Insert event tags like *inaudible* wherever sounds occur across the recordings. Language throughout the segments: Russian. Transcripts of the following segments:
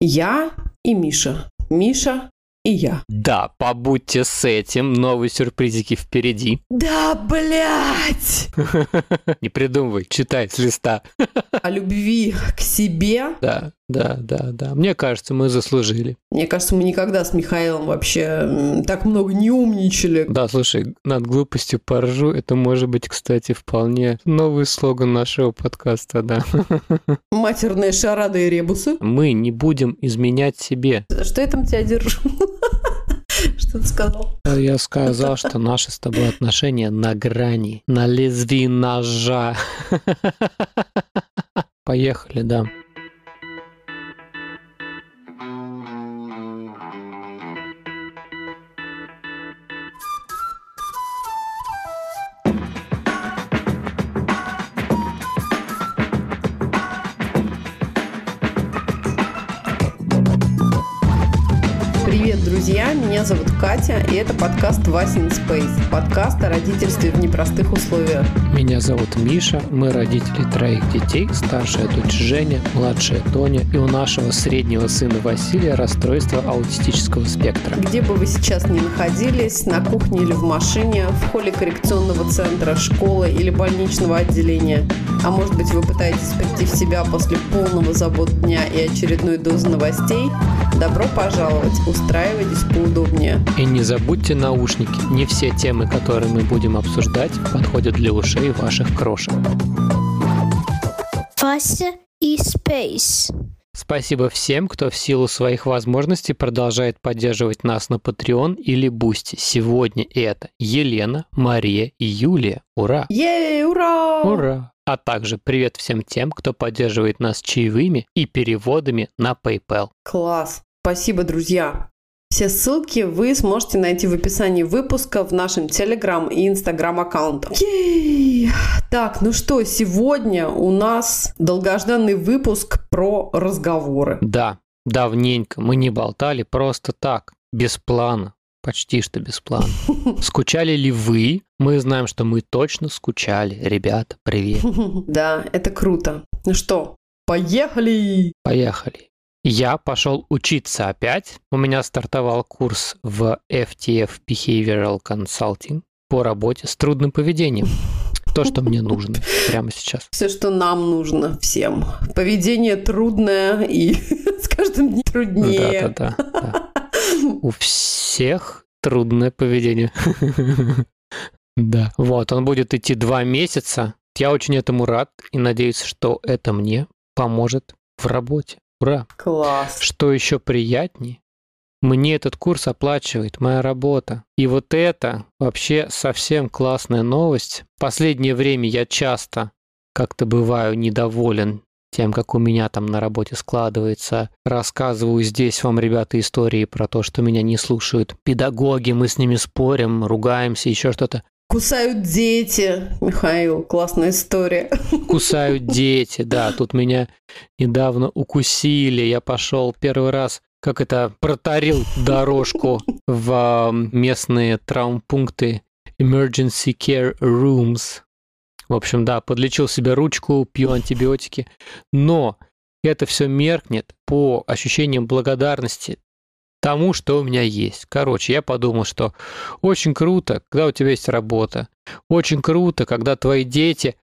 Я и Миша. Миша и я. Да, побудьте с этим, новые сюрпризики впереди. Да, блядь! *laughs* Не придумывай, читай с листа. *laughs* О любви к себе. Да, да, да, да. Мне кажется, мы заслужили. Мне кажется, мы никогда с Михаилом вообще так много не умничали. Да, слушай, над глупостью поржу. Это может быть, кстати, вполне новый слоган нашего подкаста, да. *laughs* Матерные шарады и ребусы. Мы не будем изменять себе. Что я там тебя держу? *laughs* Что ты сказал? Я сказал, что наши с тобой отношения на грани, на лезвии ножа. *laughs* Поехали, да. Меня зовут Катя, и это подкаст Васин Space, подкаст о родительстве в непростых условиях. Меня зовут Миша, мы родители троих детей, старшая дочь Женя, младшая Тоня, и у нашего среднего сына Василия расстройство аутистического спектра. Где бы вы сейчас ни находились, на кухне или в машине, в холле коррекционного центра, школы или больничного отделения, а может быть вы пытаетесь прийти в себя после полного забот дня и очередной дозы новостей, добро пожаловать, устраивайтесь поудобнее. И не забудьте наушники. Не все темы, которые мы будем обсуждать, подходят для ушей ваших крошек. Вася и Space. Спасибо всем, кто в силу своих возможностей продолжает поддерживать нас на Patreon или Бусти. Сегодня это Елена, Мария и Юлия. Ура! Ей, ура! Ура! А также привет всем тем, кто поддерживает нас чаевыми и переводами на PayPal. Класс! Спасибо, друзья! Все ссылки вы сможете найти в описании выпуска в нашем Телеграм и Инстаграм аккаунтах. Так, ну что, сегодня у нас долгожданный выпуск про разговоры. Да, давненько мы не болтали просто так, без плана. Почти что без плана. *laughs* Скучали ли вы? Мы знаем, что мы точно скучали. Ребята, привет. *laughs* Да, это круто. Ну что, поехали! Поехали. Я пошел учиться опять. У меня стартовал курс в FTF Behavioral Consulting по работе с трудным поведением. То, что мне нужно *laughs* прямо сейчас. Все, что нам нужно всем. Поведение трудное и *laughs* с каждым днем труднее. Да, да, *laughs* да. У всех трудное поведение. Да. Вот, он будет идти два месяца. Я очень этому рад и надеюсь, что это мне поможет в работе. Ура! Класс! Что еще приятней? Мне этот курс оплачивает моя работа. И вот это вообще совсем классная новость. В последнее время я часто как-то бываю недоволен тем, как у меня там на работе складывается. Рассказываю здесь вам, ребята, истории про то, что меня не слушают педагоги, мы с ними спорим, ругаемся, еще что-то. Кусают дети, Михаил, классная история. Кусают дети, да, тут меня недавно укусили, я пошел первый раз как это, протарил дорожку в местные травмпункты Emergency Care Rooms. В общем, да, подлечил себе ручку, пью антибиотики. Но это все меркнет по ощущениям благодарности тому, что у меня есть. Короче, я подумал, что очень круто, когда у тебя есть работа. Очень круто, когда твои дети...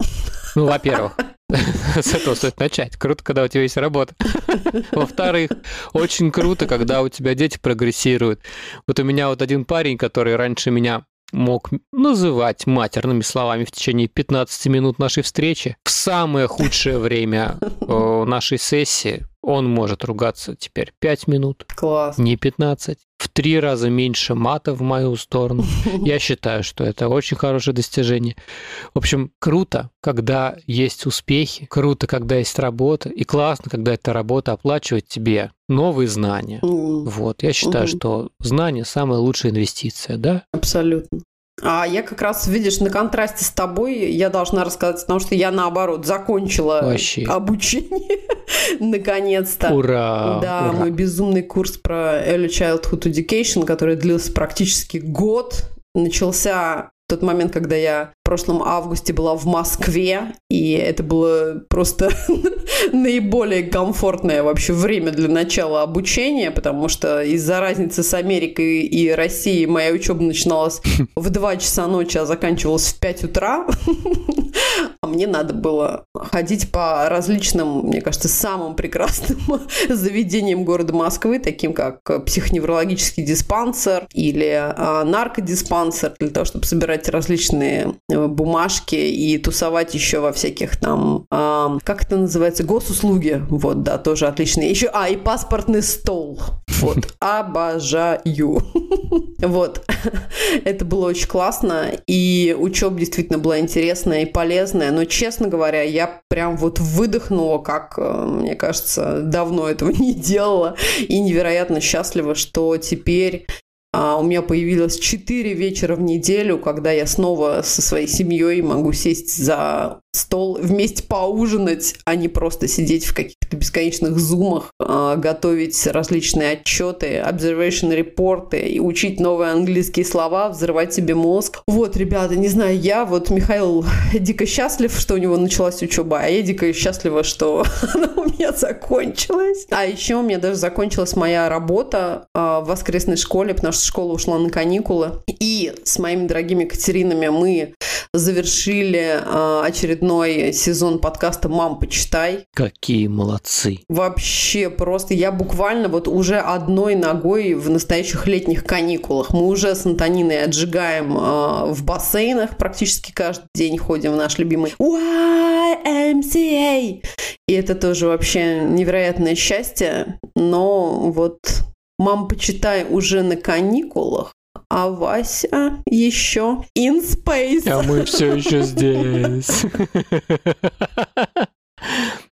Ну, во-первых, *laughs* с этого стоит начать. Круто, когда у тебя есть работа. Во-вторых, очень круто, когда у тебя дети прогрессируют. Вот у меня вот один парень, который раньше меня мог называть матерными словами в течение 15 минут нашей встречи. В самое худшее время э, *laughs* нашей сессии он может ругаться теперь 5 минут. Класс. Не 15. Три раза меньше мата в мою сторону. *laughs* Я считаю, что это очень хорошее достижение. В общем, круто, когда есть успехи, круто, когда есть работа, и классно, когда эта работа оплачивает тебе новые знания. Mm. Вот, я считаю, mm-hmm. что знание самая лучшая инвестиция, да? Абсолютно. А я как раз, видишь, на контрасте с тобой я должна рассказать, потому что я, наоборот, закончила Вообще. обучение *laughs* наконец-то. Ура! Да, ура. мой безумный курс про Early Childhood Education, который длился практически год, начался в тот момент, когда я прошлом августе была в Москве, и это было просто *laughs* наиболее комфортное вообще время для начала обучения, потому что из-за разницы с Америкой и Россией моя учеба начиналась *laughs* в 2 часа ночи, а заканчивалась в 5 утра. *laughs* А мне надо было ходить по различным, мне кажется, самым прекрасным заведениям города Москвы, таким как психоневрологический диспансер или а, наркодиспансер, для того, чтобы собирать различные бумажки и тусовать еще во всяких там, а, как это называется, госуслуги. Вот, да, тоже отличные. Еще, а, и паспортный стол. Вот, *laughs* обожаю. *laughs* Вот, *laughs* это было очень классно, и учеба действительно была интересная и полезная, но, честно говоря, я прям вот выдохнула, как, э, мне кажется, давно этого не делала, и невероятно счастлива, что теперь а у меня появилось 4 вечера в неделю, когда я снова со своей семьей могу сесть за стол, вместе поужинать, а не просто сидеть в каких-то бесконечных зумах, а, готовить различные отчеты, observation репорты и учить новые английские слова, взрывать себе мозг. Вот, ребята, не знаю, я вот Михаил *laughs* дико счастлив, что у него началась учеба, а я дико счастлива, что *laughs* она у меня закончилась. А еще у меня даже закончилась моя работа а, в воскресной школе, потому что школа ушла на каникулы. И с моими дорогими Катеринами мы завершили э, очередной сезон подкаста «Мам, почитай». Какие молодцы. Вообще просто я буквально вот уже одной ногой в настоящих летних каникулах. Мы уже с Антониной отжигаем э, в бассейнах практически каждый день ходим в наш любимый YMCA. И это тоже вообще невероятное счастье. Но вот Мам, почитай уже на каникулах, а Вася еще in space. А мы все еще *laughs* здесь.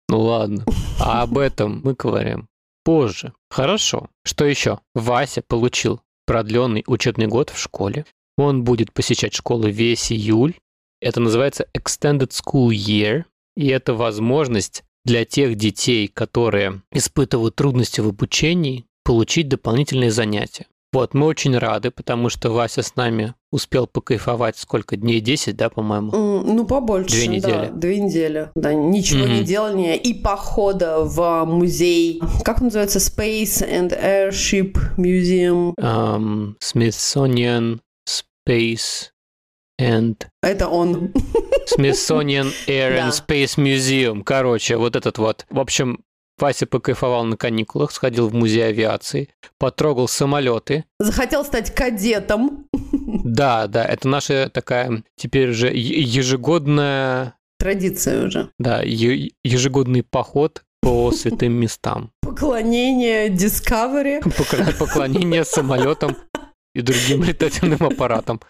Ну ладно, а об этом мы говорим позже. Хорошо. Что еще? Вася получил продленный учебный год в школе. Он будет посещать школу весь июль. Это называется Extended School Year. И это возможность для тех детей, которые испытывают трудности в обучении, получить дополнительные занятия. Вот, мы очень рады, потому что Вася с нами успел покайфовать сколько дней? 10, да, по-моему? Mm, ну, побольше, Две недели. Да, две недели. Да, ничего mm-hmm. не делания и похода в музей. Как он называется? Space and Airship Museum. Um, Smithsonian Space and... Это он. Smithsonian Air and *laughs* Space Museum. Короче, вот этот вот. В общем, Вася покайфовал на каникулах, сходил в музей авиации, потрогал самолеты. Захотел стать кадетом. Да, да, это наша такая теперь уже ежегодная... Традиция уже. Да, ежегодный поход по святым местам. Поклонение Discovery. Поклонение самолетам и другим *laughs* летательным аппаратом.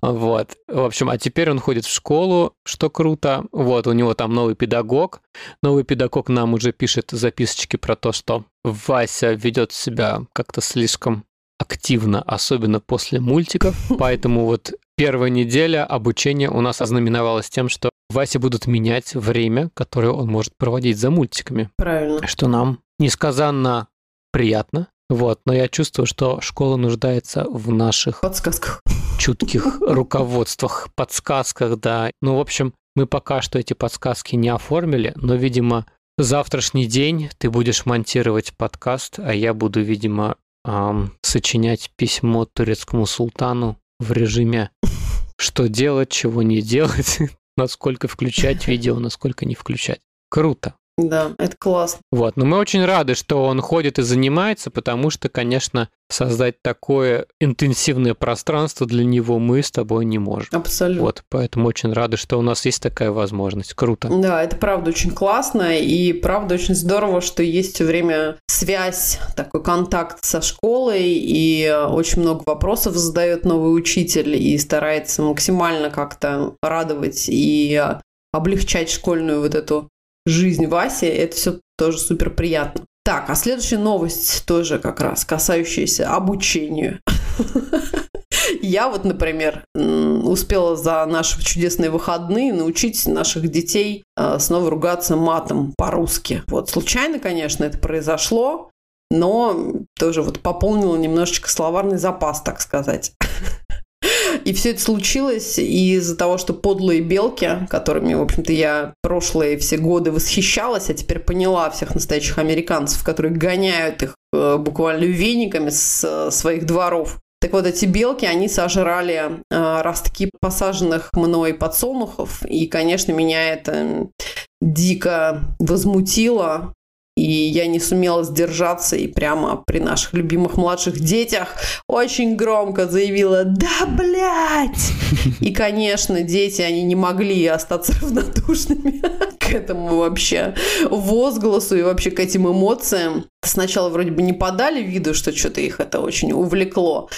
Вот. В общем, а теперь он ходит в школу, что круто. Вот, у него там новый педагог. Новый педагог нам уже пишет записочки про то, что Вася ведет себя как-то слишком активно, особенно после мультиков. *laughs* Поэтому вот первая неделя обучения у нас ознаменовалась тем, что Васе будут менять время, которое он может проводить за мультиками. Правильно. Что нам несказанно приятно. Вот, но я чувствую, что школа нуждается в наших подсказках, чутких *laughs* руководствах, подсказках, да. Ну, в общем, мы пока что эти подсказки не оформили, но, видимо, завтрашний день ты будешь монтировать подкаст, а я буду, видимо, эм, сочинять письмо турецкому султану в режиме *laughs* что делать, чего не делать, *laughs* насколько включать видео, насколько не включать. Круто. Да, это классно. Вот, но мы очень рады, что он ходит и занимается, потому что, конечно, создать такое интенсивное пространство для него мы с тобой не можем. Абсолютно. Вот, поэтому очень рады, что у нас есть такая возможность. Круто. Да, это правда очень классно, и правда очень здорово, что есть все время связь, такой контакт со школой, и очень много вопросов задает новый учитель и старается максимально как-то радовать и облегчать школьную вот эту жизнь Васи, это все тоже супер приятно. Так, а следующая новость тоже как раз касающаяся обучению. *laughs* Я вот, например, успела за наши чудесные выходные научить наших детей а, снова ругаться матом по-русски. Вот случайно, конечно, это произошло, но тоже вот пополнила немножечко словарный запас, так сказать. *laughs* И все это случилось из-за того, что подлые белки, которыми, в общем-то, я прошлые все годы восхищалась, а теперь поняла всех настоящих американцев, которые гоняют их э, буквально вениками с э, своих дворов. Так вот, эти белки, они сожрали э, ростки посаженных мной подсолнухов, и, конечно, меня это дико возмутило, и я не сумела сдержаться и прямо при наших любимых младших детях очень громко заявила «Да, блядь!» И, конечно, дети, они не могли остаться равнодушными *laughs* к этому вообще возгласу и вообще к этим эмоциям. Сначала вроде бы не подали виду, что что-то их это очень увлекло.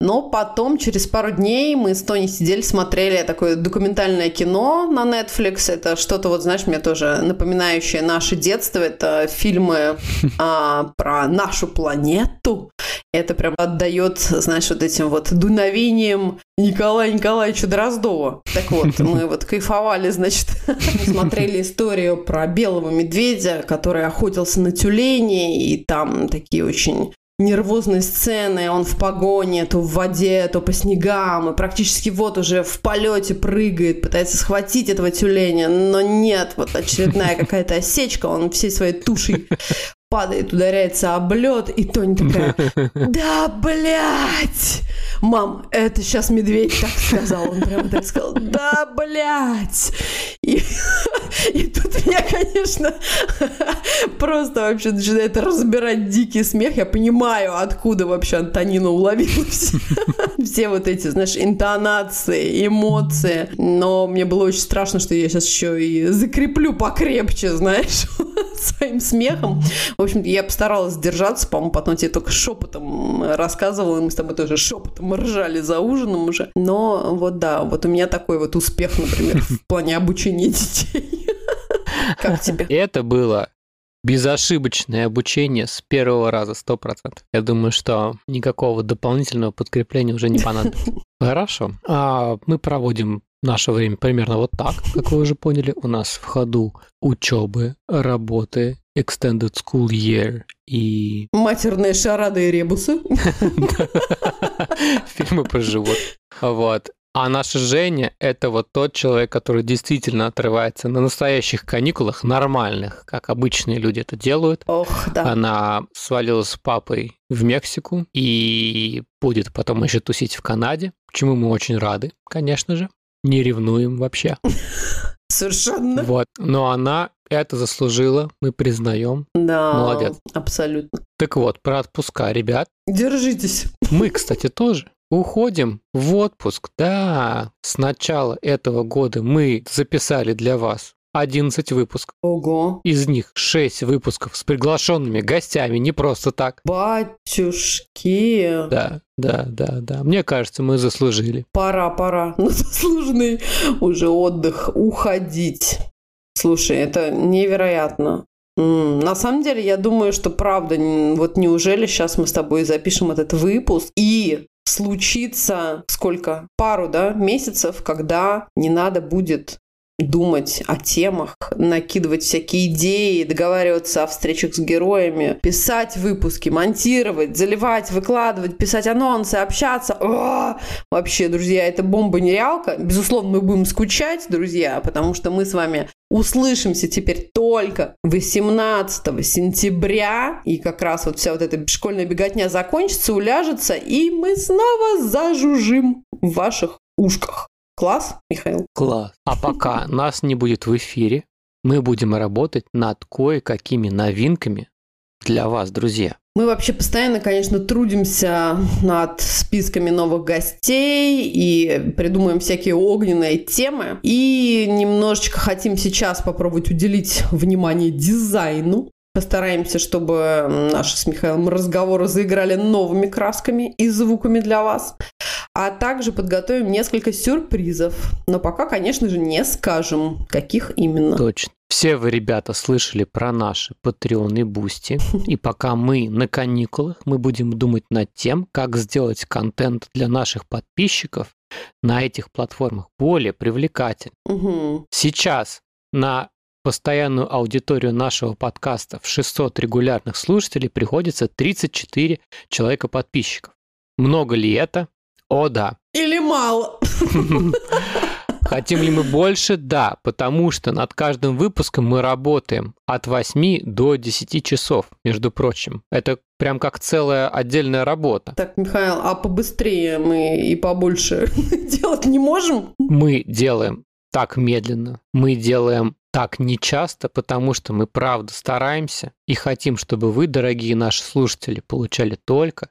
Но потом, через пару дней, мы с Тони сидели, смотрели такое документальное кино на Netflix. Это что-то, вот знаешь, мне тоже напоминающее наше детство. Это фильмы а, про нашу планету. Это прям отдает, знаешь, вот этим вот дуновением Николая Николаевича Дроздова. Так вот, *laughs* мы вот кайфовали, значит, *laughs* смотрели историю про белого медведя, который охотился на тюлени, и там такие очень нервозные сцены, он в погоне, то в воде, то по снегам, и практически вот уже в полете прыгает, пытается схватить этого тюленя, но нет, вот очередная какая-то осечка, он всей своей тушей падает, ударяется об лед, и Тоня такая, да, блядь! Мам, это сейчас медведь так сказал. Он прямо так сказал, да, блядь! И, *laughs* и тут меня, конечно, *laughs* просто вообще начинает разбирать дикий смех. Я понимаю, откуда вообще Антонина уловила все, *laughs* все вот эти, знаешь, интонации, эмоции. Но мне было очень страшно, что я сейчас еще и закреплю покрепче, знаешь, своим смехом. В общем, я постаралась сдержаться, по-моему, потом тебе только шепотом рассказывала, и мы с тобой тоже шепотом ржали за ужином уже. Но вот да, вот у меня такой вот успех, например, в плане обучения детей. Как тебе? Это было безошибочное обучение с первого раза, сто процентов. Я думаю, что никакого дополнительного подкрепления уже не понадобится. *laughs* Хорошо. А мы проводим наше время примерно вот так, как вы уже поняли. У нас в ходу учебы, работы, Extended School Year и... Матерные шарады и ребусы. *laughs* Фильмы про живот. Вот. А наша Женя – это вот тот человек, который действительно отрывается на настоящих каникулах, нормальных, как обычные люди это делают. Ох, да. Она свалилась с папой в Мексику и будет потом еще тусить в Канаде, чему мы очень рады, конечно же. Не ревнуем вообще. *laughs* Совершенно. Вот. Но она это заслужила, мы признаем. Да. Молодец. Абсолютно. Так вот, про отпуска, ребят. Держитесь. Мы, кстати, тоже уходим в отпуск. Да, с начала этого года мы записали для вас 11 выпусков. Ого. Из них 6 выпусков с приглашенными гостями, не просто так. Батюшки. Да, да, да, да. Мне кажется, мы заслужили. Пора, пора *laughs* на заслуженный уже отдых уходить. Слушай, это невероятно. На самом деле, я думаю, что правда, вот неужели сейчас мы с тобой запишем этот выпуск и случится сколько? Пару, да, месяцев, когда не надо будет думать о темах, накидывать всякие идеи, договариваться о встречах с героями, писать выпуски, монтировать, заливать, выкладывать, писать анонсы, общаться. О! Вообще, друзья, это бомба-нереалка. Безусловно, мы будем скучать, друзья, потому что мы с вами услышимся теперь только 18 сентября, и как раз вот вся вот эта школьная беготня закончится, уляжется, и мы снова зажужжим в ваших ушках. Класс, Михаил? Класс. А пока нас не будет в эфире, мы будем работать над кое-какими новинками для вас, друзья. Мы вообще постоянно, конечно, трудимся над списками новых гостей и придумаем всякие огненные темы. И немножечко хотим сейчас попробовать уделить внимание дизайну. Постараемся, чтобы наши с Михаилом разговоры заиграли новыми красками и звуками для вас. А также подготовим несколько сюрпризов. Но пока, конечно же, не скажем, каких именно. Точно. Все вы, ребята, слышали про наши Patreon и Бусти. И пока мы на каникулах, мы будем думать над тем, как сделать контент для наших подписчиков на этих платформах более привлекательным. Угу. Сейчас на постоянную аудиторию нашего подкаста в 600 регулярных слушателей приходится 34 человека подписчиков. Много ли это? О, да. Или мало? *laughs* Хотим ли мы больше? Да, потому что над каждым выпуском мы работаем от 8 до 10 часов, между прочим. Это прям как целая отдельная работа. Так, Михаил, а побыстрее мы и побольше *laughs* делать не можем? Мы делаем так медленно, мы делаем так нечасто, потому что мы правда стараемся и хотим, чтобы вы, дорогие наши слушатели, получали только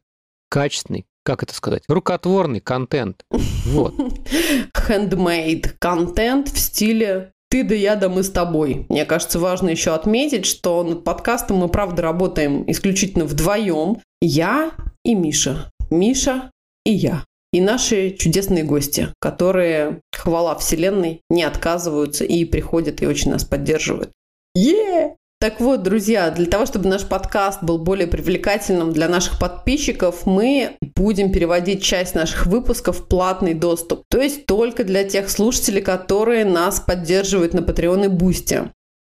качественный, как это сказать, рукотворный контент. Вот. *laughs* Handmade контент в стиле ты да я да мы с тобой. Мне кажется, важно еще отметить, что над подкастом мы, правда, работаем исключительно вдвоем. Я и Миша. Миша и я. И наши чудесные гости, которые, хвала вселенной, не отказываются и приходят и очень нас поддерживают. Е! Так вот, друзья, для того, чтобы наш подкаст был более привлекательным для наших подписчиков, мы будем переводить часть наших выпусков в платный доступ. То есть только для тех слушателей, которые нас поддерживают на Patreon и Boosty.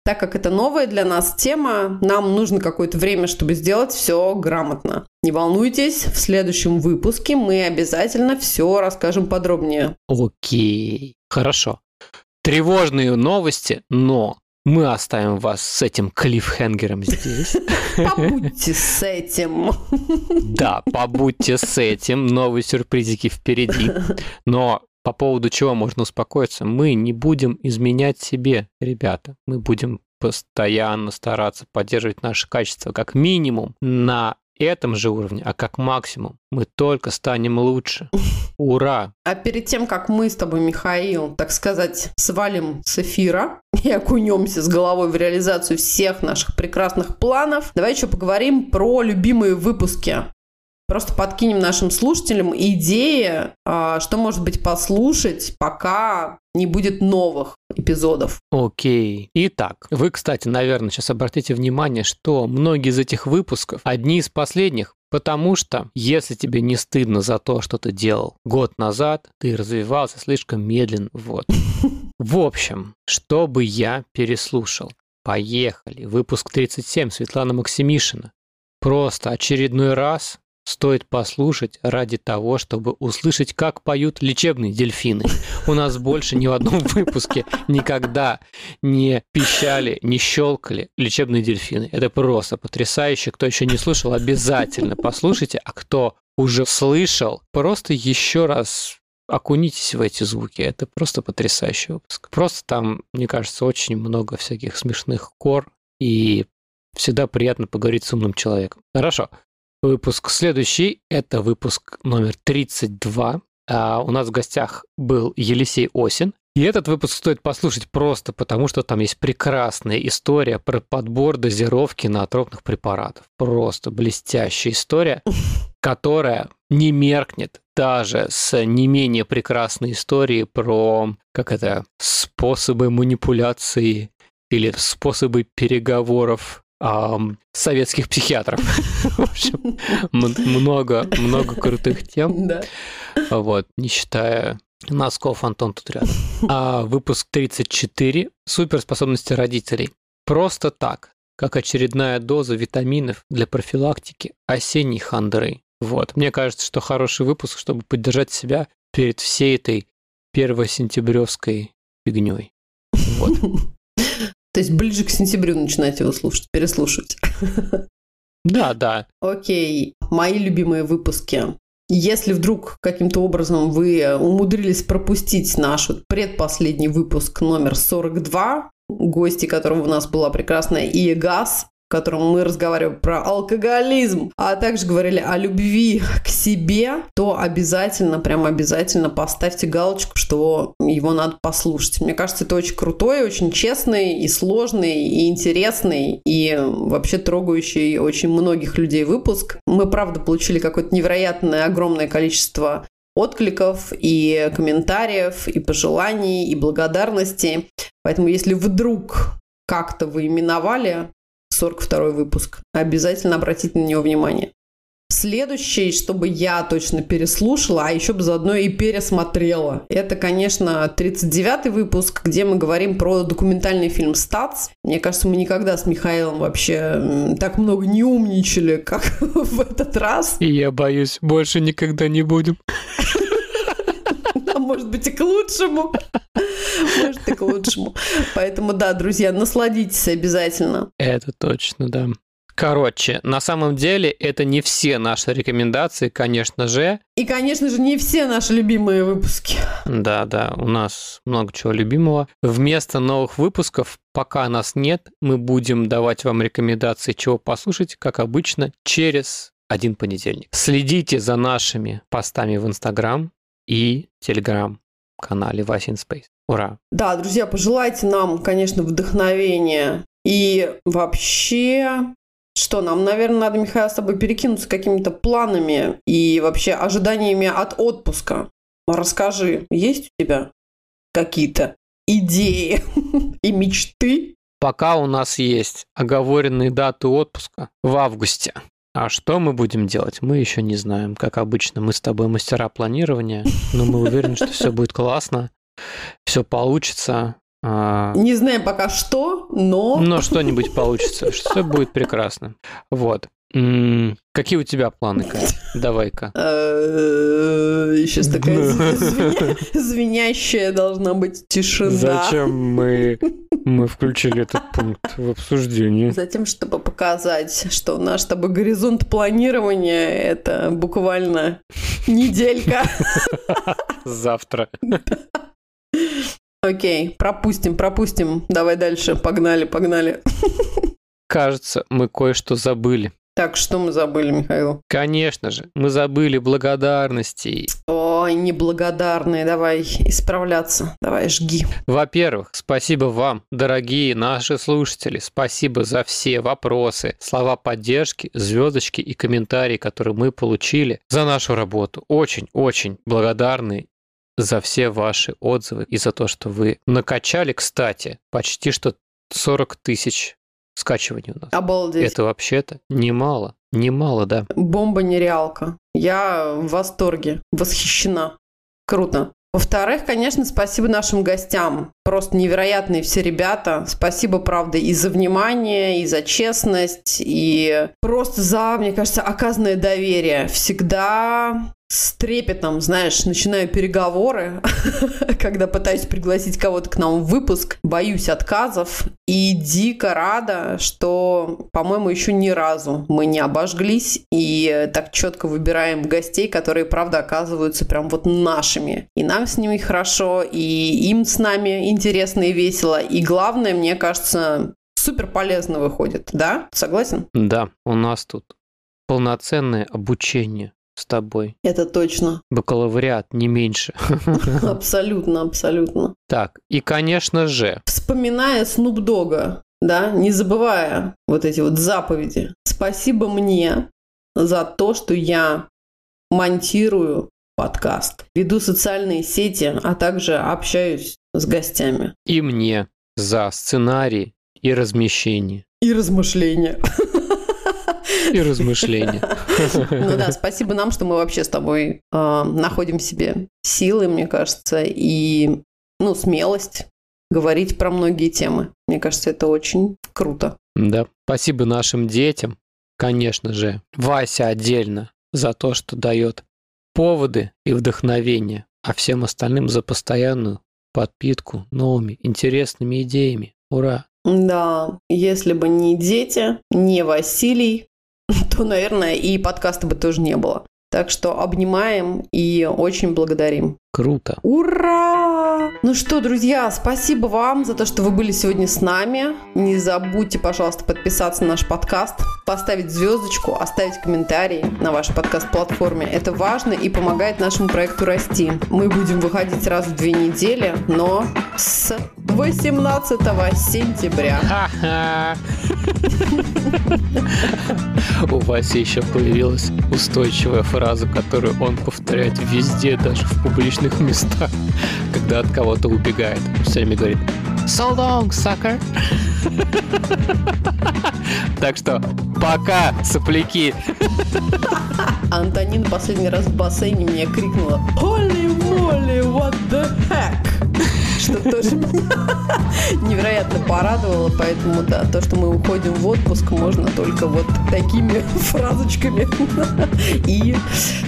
Так как это новая для нас тема, нам нужно какое-то время, чтобы сделать все грамотно. Не волнуйтесь, в следующем выпуске мы обязательно все расскажем подробнее. Окей, хорошо. Тревожные новости, но мы оставим вас с этим клиффхенгером здесь. Побудьте с этим. Да, побудьте с этим. Новые сюрпризики впереди. Но по поводу чего можно успокоиться, мы не будем изменять себе, ребята. Мы будем постоянно стараться поддерживать наше качество как минимум на этом же уровне, а как максимум мы только станем лучше. *laughs* Ура! А перед тем, как мы с тобой, Михаил, так сказать, свалим с эфира и окунемся с головой в реализацию всех наших прекрасных планов, давай еще поговорим про любимые выпуски. Просто подкинем нашим слушателям идеи, а, что может быть послушать, пока не будет новых эпизодов. Окей. Итак, вы, кстати, наверное, сейчас обратите внимание, что многие из этих выпусков, одни из последних, Потому что, если тебе не стыдно за то, что ты делал год назад, ты развивался слишком медленно. Вот. *laughs* В общем, чтобы я переслушал. Поехали. Выпуск 37 Светлана Максимишина. Просто очередной раз стоит послушать ради того, чтобы услышать, как поют лечебные дельфины. У нас больше ни в одном *laughs* выпуске никогда не пищали, не щелкали лечебные дельфины. Это просто потрясающе. Кто еще не слышал, обязательно послушайте. А кто уже слышал, просто еще раз окунитесь в эти звуки. Это просто потрясающий выпуск. Просто там, мне кажется, очень много всяких смешных кор и всегда приятно поговорить с умным человеком. Хорошо выпуск следующий. Это выпуск номер 32. А у нас в гостях был Елисей Осин. И этот выпуск стоит послушать просто потому, что там есть прекрасная история про подбор дозировки наотропных препаратов. Просто блестящая история, которая не меркнет даже с не менее прекрасной историей про, как это, способы манипуляции или способы переговоров советских психиатров. *laughs* В общем, много, много крутых тем. *laughs* Да. Вот, не считая носков Антон тут рядом. А выпуск 34 «Суперспособности родителей». Просто так, как очередная доза витаминов для профилактики осенней хандры. Вот, мне кажется, что хороший выпуск, чтобы поддержать себя перед всей этой первосентябревской фигней. Вот. *laughs* То есть ближе к сентябрю начинать его слушать, переслушивать. Да, да. Окей, мои любимые выпуски. Если вдруг каким-то образом вы умудрились пропустить наш предпоследний выпуск номер 42, гости которого у нас была прекрасная Ия Газ, котором мы разговаривали про алкоголизм, а также говорили о любви к себе, то обязательно, прям обязательно поставьте галочку, что его надо послушать. Мне кажется, это очень крутой, очень честный и сложный, и интересный, и вообще трогающий очень многих людей выпуск. Мы, правда, получили какое-то невероятное огромное количество откликов и комментариев, и пожеланий, и благодарности. Поэтому если вдруг как-то вы именовали 42 выпуск. Обязательно обратите на него внимание. Следующий, чтобы я точно переслушала, а еще бы заодно и пересмотрела. Это, конечно, 39-й выпуск, где мы говорим про документальный фильм «Стац». Мне кажется, мы никогда с Михаилом вообще так много не умничали, как *laughs* в этот раз. И я боюсь, больше никогда не будем. *laughs* может быть и к лучшему. Может и к лучшему. Поэтому да, друзья, насладитесь обязательно. Это точно, да. Короче, на самом деле это не все наши рекомендации, конечно же. И, конечно же, не все наши любимые выпуски. Да, да, у нас много чего любимого. Вместо новых выпусков, пока нас нет, мы будем давать вам рекомендации, чего послушать, как обычно, через один понедельник. Следите за нашими постами в Инстаграм и Телеграм канале Васин Space. Ура! Да, друзья, пожелайте нам, конечно, вдохновения и вообще что, нам, наверное, надо, Михаил, с тобой перекинуться какими-то планами и вообще ожиданиями от отпуска. Расскажи, есть у тебя какие-то идеи *laughs* и мечты? Пока у нас есть оговоренные даты отпуска в августе. А что мы будем делать, мы еще не знаем. Как обычно, мы с тобой мастера планирования, но мы уверены, что все будет классно, все получится. А, Не знаем пока что, но... Но что-нибудь получится, все будет прекрасно. Вот. Какие у тебя планы, Катя? Давай-ка. Сейчас такая *laughs* звенящая должна быть тишина. Зачем мы, мы включили этот *laughs* пункт в обсуждении? Затем, чтобы показать, что наш с тобой горизонт планирования – это буквально неделька. *laughs* Завтра. Окей, пропустим, пропустим. Давай дальше. Погнали, погнали. *laughs* Кажется, мы кое-что забыли. Так, что мы забыли, Михаил? Конечно же, мы забыли благодарности. Ой, неблагодарные, давай исправляться, давай жги. Во-первых, спасибо вам, дорогие наши слушатели, спасибо за все вопросы, слова поддержки, звездочки и комментарии, которые мы получили за нашу работу. Очень-очень благодарны за все ваши отзывы и за то, что вы накачали, кстати, почти что 40 тысяч скачиваний у нас. Обалдеть. Это вообще-то немало. Немало, да. Бомба нереалка. Я в восторге, восхищена. Круто. Во-вторых, конечно, спасибо нашим гостям. Просто невероятные все ребята. Спасибо, правда, и за внимание, и за честность, и просто за, мне кажется, оказанное доверие. Всегда с трепетом, знаешь, начинаю переговоры, *laughs* когда пытаюсь пригласить кого-то к нам в выпуск, боюсь отказов и дико рада, что, по-моему, еще ни разу мы не обожглись и так четко выбираем гостей, которые, правда, оказываются прям вот нашими. И нам с ними хорошо, и им с нами интересно и весело. И главное, мне кажется, супер полезно выходит, да? Согласен? Да, у нас тут полноценное обучение с тобой. Это точно. Бакалавриат, не меньше. *laughs* Абсолютно, абсолютно. Так, и, конечно же... Вспоминая Снуп Дога, да, не забывая вот эти вот заповеди. Спасибо мне за то, что я монтирую подкаст, веду социальные сети, а также общаюсь с гостями. И мне за сценарий и размещение. И размышления. *laughs* И размышления. Ну да, спасибо нам, что мы вообще с тобой э, находим в себе силы, мне кажется, и ну, смелость говорить про многие темы. Мне кажется, это очень круто. Да, спасибо нашим детям, конечно же. Вася отдельно за то, что дает поводы и вдохновение, а всем остальным за постоянную подпитку новыми интересными идеями. Ура! Да, если бы не дети, не Василий, *laughs* то, наверное, и подкаста бы тоже не было. Так что обнимаем и очень благодарим. Круто. Ура! Ну что, друзья, спасибо вам за то, что вы были сегодня с нами. Не забудьте, пожалуйста, подписаться на наш подкаст, поставить звездочку, оставить комментарий на вашей подкаст-платформе. Это важно и помогает нашему проекту расти. Мы будем выходить раз в две недели, но с 18 сентября. У Васи еще появилась устойчивая фраза, которую он повторяет везде, даже в публичных местах, когда от кого-то убегает. Все время говорит «So long, sucker!» Так что пока, сопляки! Антонина последний раз в бассейне мне крикнула «Holy moly, what the heck?» Что тоже *laughs* невероятно порадовало. Поэтому, да, то, что мы уходим в отпуск, можно только вот такими *laughs* фразочками *laughs* и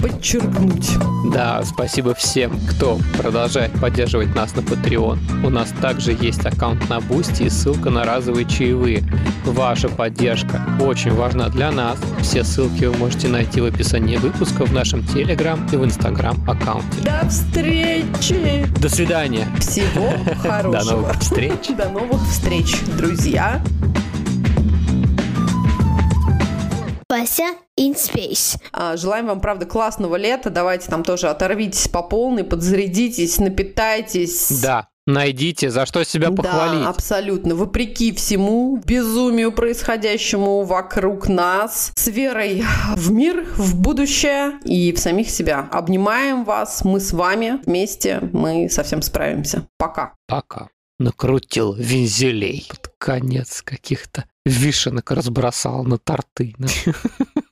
подчеркнуть. Да, спасибо всем, кто продолжает поддерживать нас на Patreon. У нас также есть аккаунт на Boosty и ссылка на разовые чаевые. Ваша поддержка очень важна для нас. Все ссылки вы можете найти в описании выпуска в нашем Телеграм и в Инстаграм аккаунте. До встречи! До свидания! Всего хорошего! До новых встреч! До новых встреч, друзья! Вася in Space. А, желаем вам, правда, классного лета. Давайте там тоже оторвитесь по полной, подзарядитесь, напитайтесь. Да, найдите, за что себя похвалить. Да, абсолютно. Вопреки всему безумию, происходящему вокруг нас, с верой в мир, в будущее и в самих себя. Обнимаем вас, мы с вами вместе, мы совсем справимся. Пока. Пока. Накрутил вензелей под конец каких-то вишенок разбросал на торты. *laughs*